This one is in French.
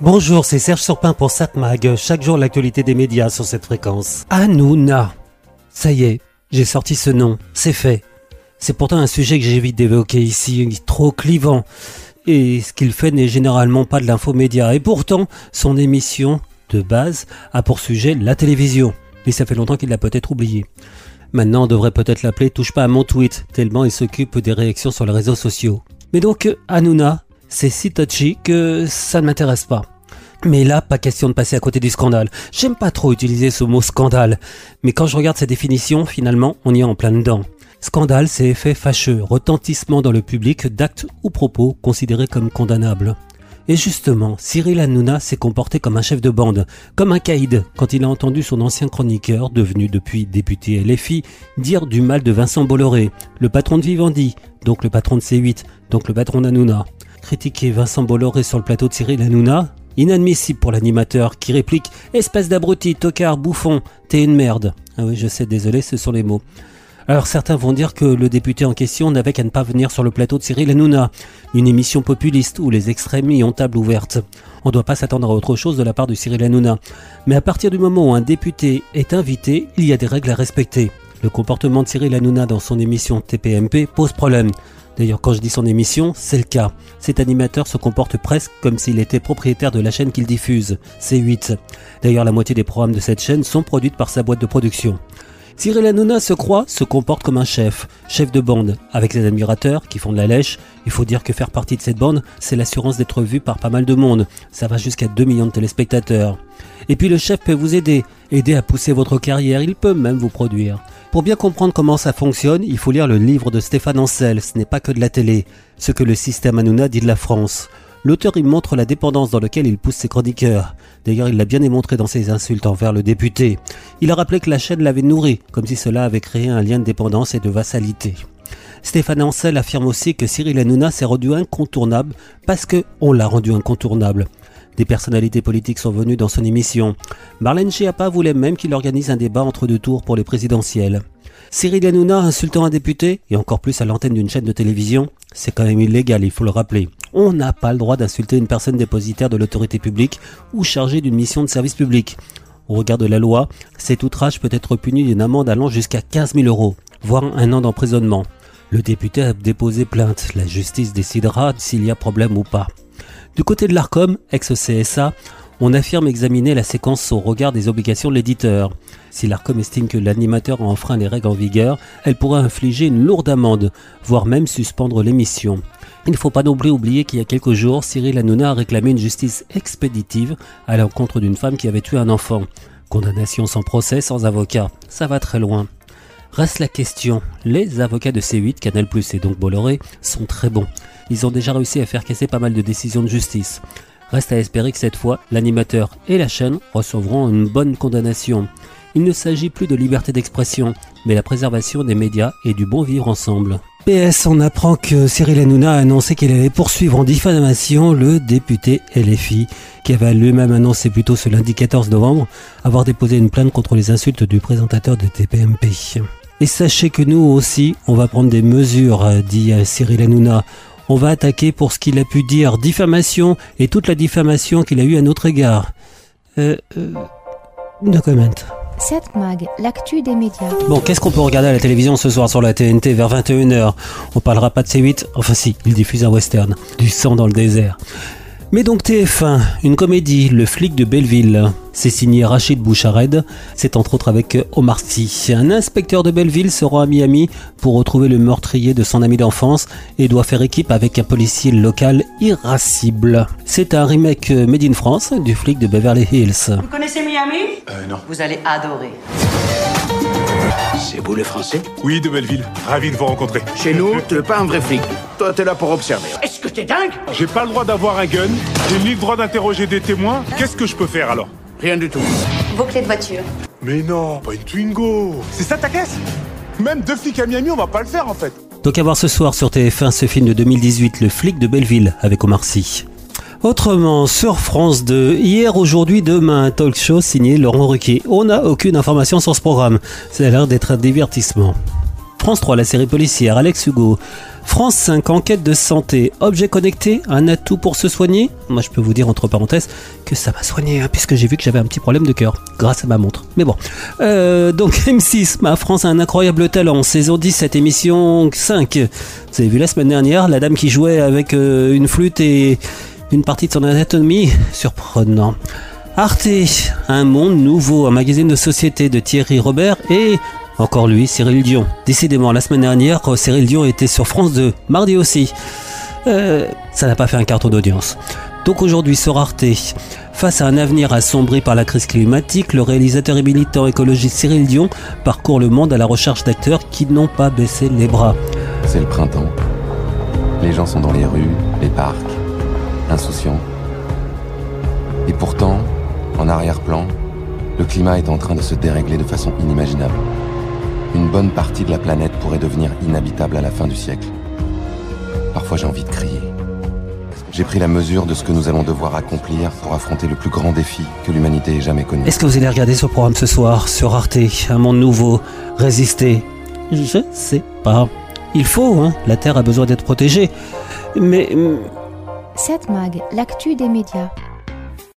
Bonjour, c'est Serge Surpin pour SatMag. Chaque jour, l'actualité des médias sur cette fréquence. Hanouna. Ça y est, j'ai sorti ce nom. C'est fait. C'est pourtant un sujet que j'évite d'évoquer ici, trop clivant. Et ce qu'il fait n'est généralement pas de l'infomédia. Et pourtant, son émission, de base, a pour sujet la télévision. Mais ça fait longtemps qu'il l'a peut-être oublié. Maintenant, on devrait peut-être l'appeler Touche pas à mon tweet, tellement il s'occupe des réactions sur les réseaux sociaux. Mais donc, Hanouna, c'est si touchy que ça ne m'intéresse pas. Mais là, pas question de passer à côté du scandale. J'aime pas trop utiliser ce mot scandale. Mais quand je regarde sa définition, finalement, on y est en plein dedans. Scandale, c'est effet fâcheux, retentissement dans le public d'actes ou propos considérés comme condamnables. Et justement, Cyril Hanouna s'est comporté comme un chef de bande, comme un caïd, quand il a entendu son ancien chroniqueur, devenu depuis député LFI, dire du mal de Vincent Bolloré, le patron de Vivendi, donc le patron de C8, donc le patron d'Hanouna. Critiquer Vincent Bolloré sur le plateau de Cyril Hanouna, inadmissible pour l'animateur qui réplique Espèce d'abruti, tocard, bouffon, t'es une merde. Ah oui, je sais, désolé, ce sont les mots. Alors certains vont dire que le député en question n'avait qu'à ne pas venir sur le plateau de Cyril Hanouna, une émission populiste où les extrêmes y ont table ouverte. On ne doit pas s'attendre à autre chose de la part de Cyril Hanouna. Mais à partir du moment où un député est invité, il y a des règles à respecter. Le comportement de Cyril Hanouna dans son émission TPMP pose problème. D'ailleurs, quand je dis son émission, c'est le cas. Cet animateur se comporte presque comme s'il était propriétaire de la chaîne qu'il diffuse, C8. D'ailleurs, la moitié des programmes de cette chaîne sont produits par sa boîte de production. Cyril Hanouna se croit, se comporte comme un chef, chef de bande, avec ses admirateurs qui font de la lèche. Il faut dire que faire partie de cette bande, c'est l'assurance d'être vu par pas mal de monde. Ça va jusqu'à 2 millions de téléspectateurs. Et puis le chef peut vous aider, aider à pousser votre carrière, il peut même vous produire. Pour bien comprendre comment ça fonctionne, il faut lire le livre de Stéphane Ancel, ce n'est pas que de la télé, ce que le système Hanouna dit de la France. L'auteur y montre la dépendance dans laquelle il pousse ses chroniqueurs. D'ailleurs, il l'a bien démontré dans ses insultes envers le député. Il a rappelé que la chaîne l'avait nourri, comme si cela avait créé un lien de dépendance et de vassalité. Stéphane Ancel affirme aussi que Cyril Hanouna s'est rendu incontournable parce que on l'a rendu incontournable. Des personnalités politiques sont venues dans son émission. Marlène Schiappa voulait même qu'il organise un débat entre deux tours pour les présidentielles. Cyril Hanouna insultant un député, et encore plus à l'antenne d'une chaîne de télévision, c'est quand même illégal, il faut le rappeler. On n'a pas le droit d'insulter une personne dépositaire de l'autorité publique ou chargée d'une mission de service public. Au regard de la loi, cet outrage peut être puni d'une amende allant jusqu'à 15 000 euros, voire un an d'emprisonnement. Le député a déposé plainte. La justice décidera s'il y a problème ou pas. Du côté de l'ARCOM, ex-CSA, on affirme examiner la séquence au regard des obligations de l'éditeur. Si l'ARCOM estime que l'animateur a enfreint les règles en vigueur, elle pourra infliger une lourde amende, voire même suspendre l'émission. Il ne faut pas non plus oublier qu'il y a quelques jours, Cyril Hanouna a réclamé une justice expéditive à l'encontre d'une femme qui avait tué un enfant. Condamnation sans procès, sans avocat. Ça va très loin. Reste la question. Les avocats de C8, Canal+, et donc Bolloré, sont très bons. Ils ont déjà réussi à faire casser pas mal de décisions de justice. Reste à espérer que cette fois, l'animateur et la chaîne recevront une bonne condamnation. Il ne s'agit plus de liberté d'expression, mais la préservation des médias et du bon vivre ensemble. PS, on apprend que Cyril Hanouna a annoncé qu'il allait poursuivre en diffamation le député LFI, qui avait lui-même annoncé plutôt ce lundi 14 novembre avoir déposé une plainte contre les insultes du présentateur de TPMP. Et sachez que nous aussi, on va prendre des mesures, dit Cyril Hanouna. On va attaquer pour ce qu'il a pu dire, diffamation et toute la diffamation qu'il a eue à notre égard. Euh, euh, no comment. 7 Mag, l'actu des médias. Bon, qu'est-ce qu'on peut regarder à la télévision ce soir sur la TNT vers 21h On parlera pas de C8, enfin si, il diffuse un western, du sang dans le désert. Mais donc TF1, une comédie, Le flic de Belleville. C'est signé Rachid Bouchared, c'est entre autres avec Omar Sy. Un inspecteur de Belleville se rend à Miami pour retrouver le meurtrier de son ami d'enfance et doit faire équipe avec un policier local irascible. C'est un remake made in France du flic de Beverly Hills. Vous connaissez Miami? Euh, non. Vous allez adorer. C'est vous le français Oui, de Belleville. Ravi de vous rencontrer. Chez nous, t'es pas un vrai flic. Toi, t'es là pour observer. Est-ce que t'es dingue? J'ai pas le droit d'avoir un gun, j'ai ni le droit d'interroger des témoins. Qu'est-ce que je peux faire alors? Rien du tout. Vos clés de voiture. Mais non, pas une Twingo. C'est ça ta caisse? Même deux flics à Miami, on va pas le faire en fait. Donc à voir ce soir sur TF1 ce film de 2018, Le flic de Belleville avec Omar Sy. Autrement, sur France 2, hier, aujourd'hui, demain, talk show signé Laurent Ruquier. On n'a aucune information sur ce programme. A l'air d'être un divertissement. France 3, la série policière, Alex Hugo. France 5, enquête de santé, objet connecté, un atout pour se soigner. Moi, je peux vous dire entre parenthèses que ça m'a soigné, hein, puisque j'ai vu que j'avais un petit problème de cœur grâce à ma montre. Mais bon. Euh, donc M6, ma France a un incroyable talent, saison 17, émission 5. Vous avez vu la semaine dernière, la dame qui jouait avec euh, une flûte et une partie de son anatomie, surprenant. Arte, un monde nouveau, un magazine de société de Thierry Robert et encore lui, Cyril Dion. Décidément, la semaine dernière, Cyril Dion était sur France 2, mardi aussi. Euh, ça n'a pas fait un carton d'audience. Donc aujourd'hui sur Arte, face à un avenir assombri par la crise climatique, le réalisateur et militant écologiste Cyril Dion parcourt le monde à la recherche d'acteurs qui n'ont pas baissé les bras. C'est le printemps. Les gens sont dans les rues, les parcs, insouciants. Et pourtant, en arrière-plan, le climat est en train de se dérégler de façon inimaginable une bonne partie de la planète pourrait devenir inhabitable à la fin du siècle. Parfois j'ai envie de crier. J'ai pris la mesure de ce que nous allons devoir accomplir pour affronter le plus grand défi que l'humanité ait jamais connu. Est-ce que vous allez regarder ce programme ce soir sur Arte, un monde nouveau, résister? Je sais pas. Il faut, hein, la Terre a besoin d'être protégée. Mais... 7 Mag, l'actu des médias.